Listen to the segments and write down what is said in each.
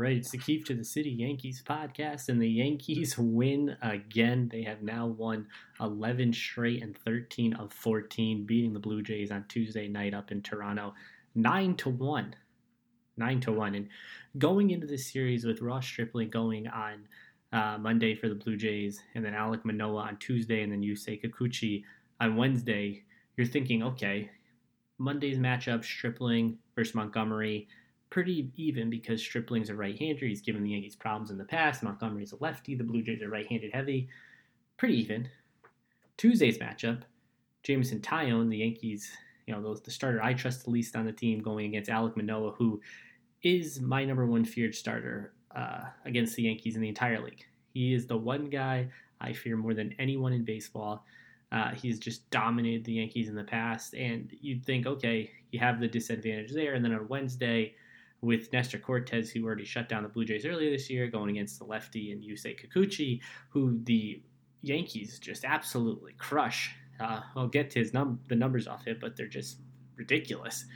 right, it's the Keefe to the City Yankees podcast, and the Yankees win again. They have now won 11 straight and 13 of 14, beating the Blue Jays on Tuesday night up in Toronto, nine to one, nine to one. And going into this series with Ross Stripling going on uh, Monday for the Blue Jays, and then Alek Manoah on Tuesday, and then Yusei Kikuchi on Wednesday, you're thinking, okay, Monday's matchup, Stripling versus Montgomery pretty even because Stripling's a right-hander. He's given the Yankees problems in the past. Montgomery's a lefty. The Blue Jays are right-handed heavy. Pretty even. Tuesday's matchup, Jameson Taillon, the Yankees, you know, the starter I trust the least on the team, going against Alek Manoah, who is my number one feared starter uh, against the Yankees in the entire league. He is the one guy I fear more than anyone in baseball. Uh, he's just dominated the Yankees in the past, and you'd think, okay, you have the disadvantage there, and then on Wednesday, with Nestor Cortes, who already shut down the Blue Jays earlier this year, going against the lefty and Yusei Kikuchi, who the Yankees just absolutely crush. Uh, I'll get to his num- the numbers off it, but they're just ridiculous.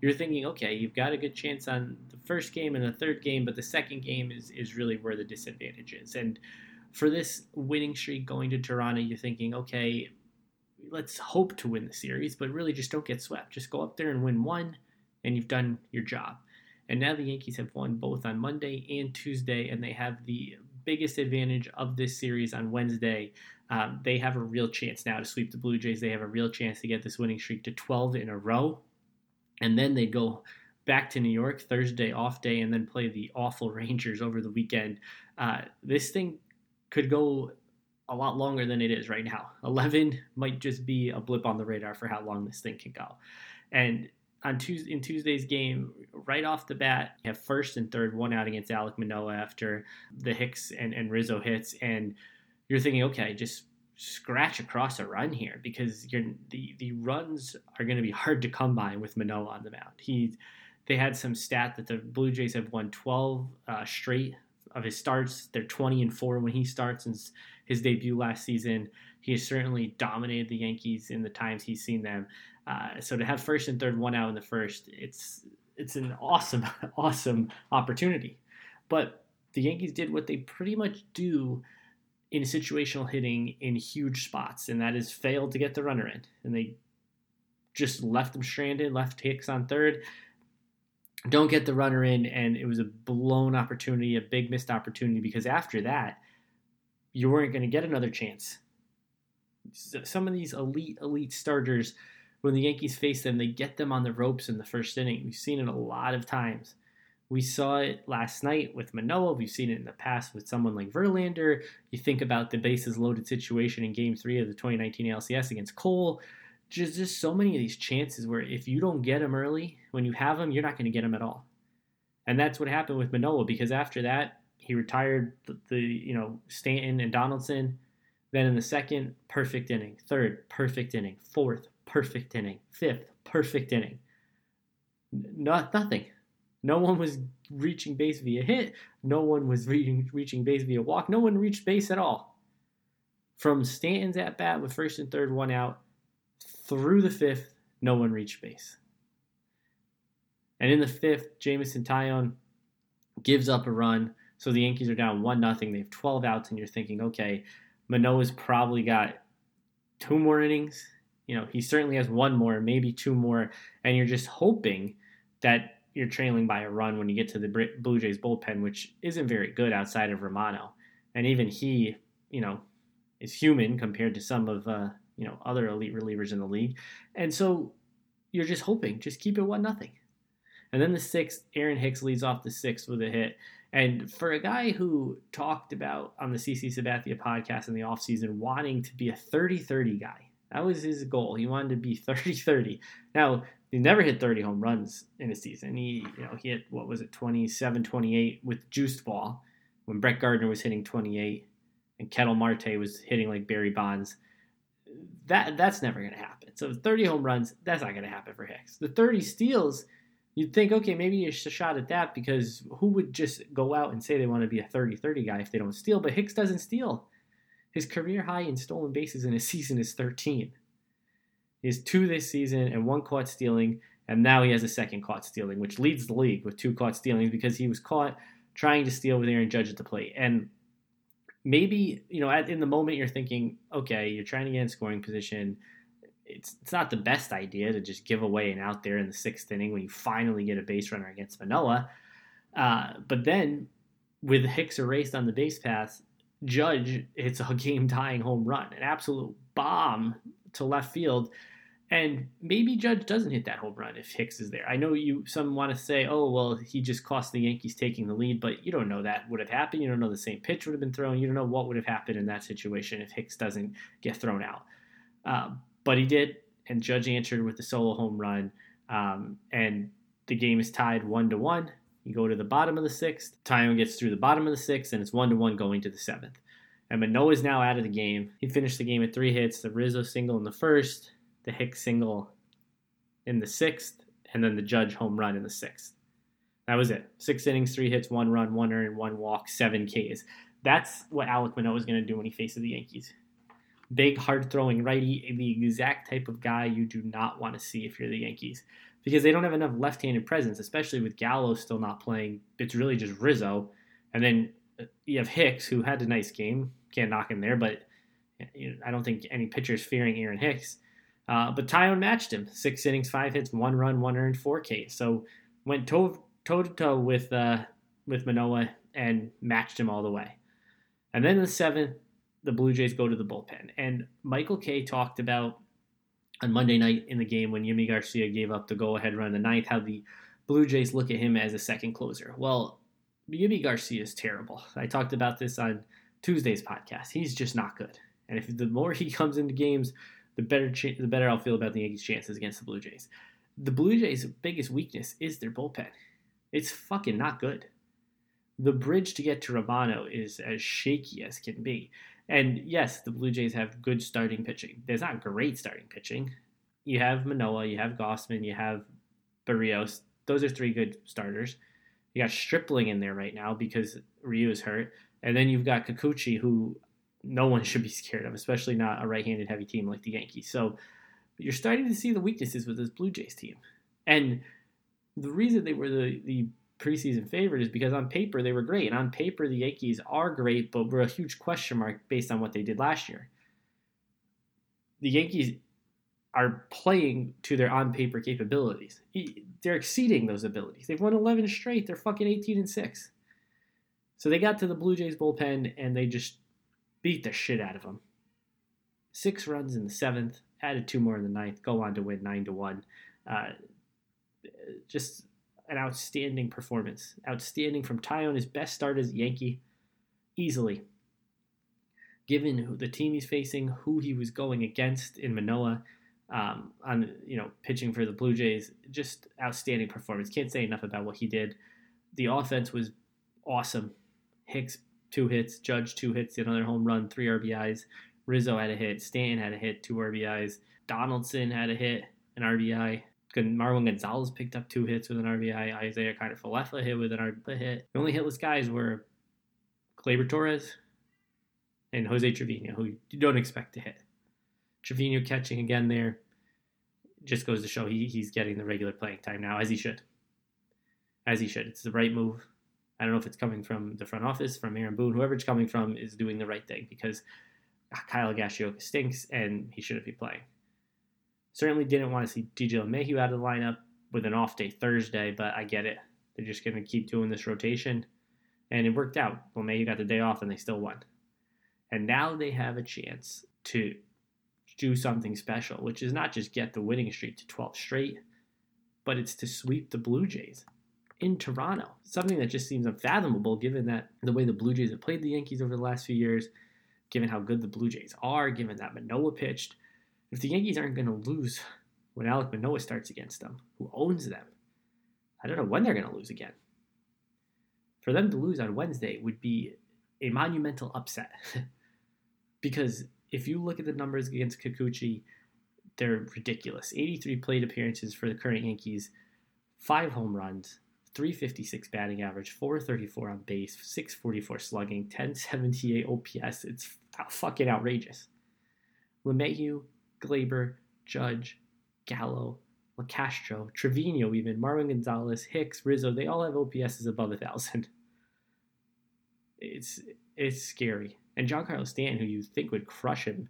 You're thinking, okay, you've got a good chance on the first game and the third game, but the second game is is really where the disadvantage is. And for this winning streak going to Toronto, you're thinking, okay, let's hope to win the series, but really just don't get swept. Just go up there and win one, and you've done your job. And now the Yankees have won both on Monday and Tuesday, and they have the biggest advantage of this series on Wednesday. Um, they have a real chance now to sweep the Blue Jays. They have a real chance to get this winning streak to 12 in a row. And then they go back to New York Thursday off day and then play the awful Rangers over the weekend. Uh, this thing could go a lot longer than it is right now. 11 might just be a blip on the radar for how long this thing can go. And on Tuesday in Tuesday's game, right off the bat, have first and third one out against Alec Manoah after the Hicks and, and Rizzo hits, and you're thinking, okay, just scratch across a run here because you're, the the runs are going to be hard to come by with Manoah on the mound. He they had some stat that the Blue Jays have won 12 uh, straight of his starts. They're 20 and four when he starts since his debut last season. He has certainly dominated the Yankees in the times he's seen them. Uh, so to have first and third one out in the first, it's it's an awesome awesome opportunity. But the Yankees did what they pretty much do in situational hitting in huge spots, and that is failed to get the runner in, and they just left them stranded, left Hicks on third. Don't get the runner in, and it was a blown opportunity, a big missed opportunity because after that, you weren't going to get another chance. Some of these elite, elite starters when the Yankees face them, they get them on the ropes in the first inning. We've seen it a lot of times. We saw it last night with Manoah. We've seen it in the past with someone like Verlander. You think about the bases loaded situation in Game Three of the 2019 ALCS against Cole. Just just so many of these chances where if you don't get them early, when you have them, you're not going to get them at all. And that's what happened with Manoah because after that, he retired the, the you know Stanton and Donaldson. Then in the second, perfect inning. Third, perfect inning. Fourth, perfect inning. Fifth, perfect inning. Not nothing. No one was reaching base via hit. No one was reaching reaching base via walk. No one reached base at all. From Stanton's at bat with first and third one out through the fifth, no one reached base. And in the fifth, Jameson Taillon gives up a run. So the Yankees are down one nothing. They have 12 outs, and you're thinking, okay, Manoah's probably got two more innings you know, he certainly has one more, maybe two more, and you're just hoping that you're trailing by a run when you get to the Blue Jays bullpen, which isn't very good outside of Romano, and even he, you know, is human compared to some of uh, you know other elite relievers in the league, and so you're just hoping, just keep it one nothing, and then the sixth, Aaron Hicks leads off the sixth with a hit. And for a guy who talked about on the CC Sabathia podcast in the offseason wanting to be a 30 30 guy, that was his goal. He wanted to be 30 30. Now, he never hit 30 home runs in a season. He, you know, he hit, what was it, 27 28 with juiced ball when Brett Gardner was hitting 28 and Ketel Marte was hitting like Barry Bonds. That That's never going to happen. So 30 home runs, that's not going to happen for Hicks. The 30 steals, you'd think, okay, maybe a shot at that because who would just go out and say they want to be a 30 30 guy if they don't steal? But Hicks doesn't steal. His career high in stolen bases in a season is 13. He has two this season and one caught stealing, and now he has a second caught stealing, which leads the league with two caught stealings because he was caught trying to steal with Aaron Judge at the plate. And maybe, you know, at, in the moment you're thinking, okay, you're trying to get in scoring position. It's, it's not the best idea to just give away an out there in the sixth inning when you finally get a base runner against Manoah. Uh, but then with Hicks erased on the base pass, Judge hits a game tying home run, an absolute bomb to left field. And maybe Judge doesn't hit that home run if Hicks is there. I know you some want to say, oh well, he just cost the Yankees taking the lead, but you don't know that would have happened. You don't know the same pitch would have been thrown. You don't know what would have happened in that situation if Hicks doesn't get thrown out. Uh, but he did, and Judge answered with a solo home run, um, and the game is tied one to one. You go to the bottom of the sixth. Taillon gets through the bottom of the sixth, and it's one to one going to the seventh. And Manoah is now out of the game. He finished the game at three hits: the Rizzo single in the first, the Hicks single in the sixth, and then the Judge home run in the sixth. That was it. Six innings, three hits, one run, one earned, one walk, seven Ks. That's what Alek Manoah is going to do when he faces the Yankees. Big, hard throwing righty, the exact type of guy you do not want to see if you're the Yankees because they don't have enough left-handed presence, especially with Gallo still not playing. It's really just Rizzo, and then uh, you have Hicks, who had a nice game. Can't knock him there, but I don't think any pitcher is fearing Aaron Hicks. Uh, but Taillon matched him: six innings, five hits, one run, one earned, four Ks. So went toe to toe with uh, with Manoah and matched him all the way. And then in the seventh, the Blue Jays go to the bullpen, and Michael Kay talked about on Monday night in the game when Yimi Garcia gave up the go ahead run in the ninth, how the Blue Jays look at him as a second closer. Well, Yimi Garcia is terrible. I talked about this on Tuesday's podcast. He's just not good. And if the more he comes into games, the better the better I'll feel about the Yankees' chances against the Blue Jays. The Blue Jays' biggest weakness is their bullpen. It's fucking not good. The bridge to get to Romano is as shaky as can be. And yes, the Blue Jays have good starting pitching. There's not great starting pitching. You have Manoah, you have Gausman, you have Berrios. Those are three good starters. You got Stripling in there right now because Ryu is hurt. And then you've got Kikuchi, who no one should be scared of, especially not a right handed heavy team like the Yankees. So you're starting to see the weaknesses with this Blue Jays team. And the reason they were the, the preseason favorite is because on paper they were great. And on paper, the Yankees are great, but we're a huge question mark based on what they did last year. The Yankees are playing to their on paper capabilities. They're exceeding those abilities. They've won 11 straight. They're fucking 18 and 6. So they got to the Blue Jays bullpen and they just beat the shit out of them. Six runs in the seventh, added two more in the ninth, go on to win 9 to 1. Uh, just an outstanding performance. Outstanding from Taillon, his best start as Yankee, easily. Given the team he's facing, who he was going against in Manoah, um, on you know pitching for the Blue Jays, just outstanding performance. Can't say enough about what he did. The offense was awesome. Hicks two hits, Judge two hits, another home run, three RBIs. Rizzo had a hit, Stanton had a hit, two RBIs. Donaldson had a hit, an RBI. Marwin Gonzalez picked up two hits with an RBI. Isiah Kiner-Falefa hit with an RBI hit. The only hitless guys were Gleyber Torres and Jose Trevino, who you don't expect to hit. Trevino catching again there just goes to show he, he's getting the regular playing time now, as he should. As he should. It's the right move. I don't know if it's coming from the front office, from Aaron Boone, whoever it's coming from is doing the right thing because Kyle Higashioka stinks and he shouldn't be playing. Certainly didn't want to see DJ LeMahieu out of the lineup with an off day Thursday, but I get it. They're just going to keep doing this rotation. And it worked out. Well, LeMahieu got the day off and they still won. And now they have a chance to do something special, which is not just get the winning streak to 12 straight, but it's to sweep the Blue Jays in Toronto. Something that just seems unfathomable given that the way the Blue Jays have played the Yankees over the last few years, given how good the Blue Jays are, given that Manoah pitched, if the Yankees aren't going to lose when Alek Manoah starts against them, who owns them, I don't know when they're going to lose again. For them to lose on Wednesday would be a monumental upset. because if you look at the numbers against Kikuchi, they're ridiculous. 83 plate appearances for the current Yankees, five home runs, 356 batting average, 434 on base, 644 slugging, 1078 OPS. It's fucking outrageous. LeMahieu, Gleyber, Judge, Gallo, LaCastro, Trevino, even Marwin Gonzalez, Hicks, Rizzo, they all have OPSs above a thousand. it's it's scary. And Giancarlo Stanton, who you think would crush him,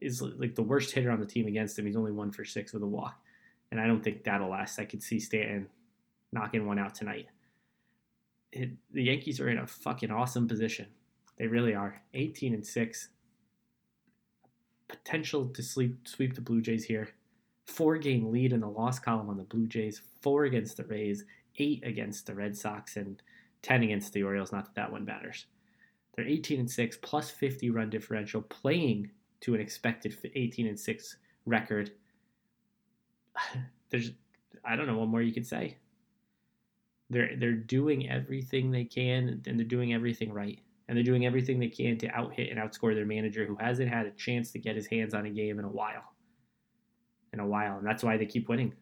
is like the worst hitter on the team against him. He's only one for six with a walk, and I don't think that'll last. I could see Stanton knocking one out tonight. It, the Yankees are in a fucking awesome position. They really are. 18 and six. Potential to sleep, sweep the Blue Jays here. Four game lead in the loss column on the Blue Jays. Four against the Rays. Eight against the Red Sox, and 10 against the Orioles. Not that that one matters. They're 18 and 6 plus 50 run differential, playing to an expected 18 and 6 record. There's I don't know what more you could say. They're they're doing everything they can and they're doing everything right. And they're doing everything they can to out hit and outscore their manager who hasn't had a chance to get his hands on a game in a while. In a while. And that's why they keep winning.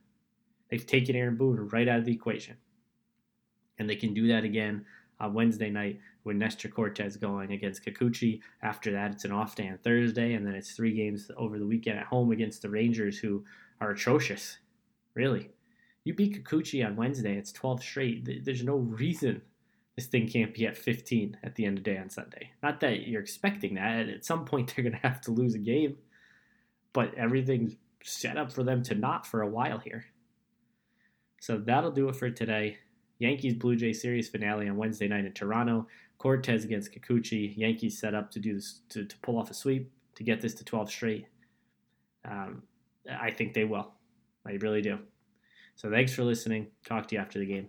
They've taken Aaron Boone right out of the equation. And they can do that again on Wednesday night with Nestor Cortes going against Kikuchi. After that, it's an off day on Thursday, and then it's three games over the weekend at home against the Rangers, who are atrocious. Really. You beat Kikuchi on Wednesday, it's 12 straight. There's no reason this thing can't be at 15 at the end of the day on Sunday. Not that you're expecting that. At some point, they're going to have to lose a game, but everything's set up for them to not for a while here. So that'll do it for today. Yankees Blue Jay series finale on Wednesday night in Toronto. Cortes against Kikuchi. Yankees set up to do this to, to pull off a sweep to get this to 12 straight. Um, I think they will. I really do. So thanks for listening. Talk to you after the game.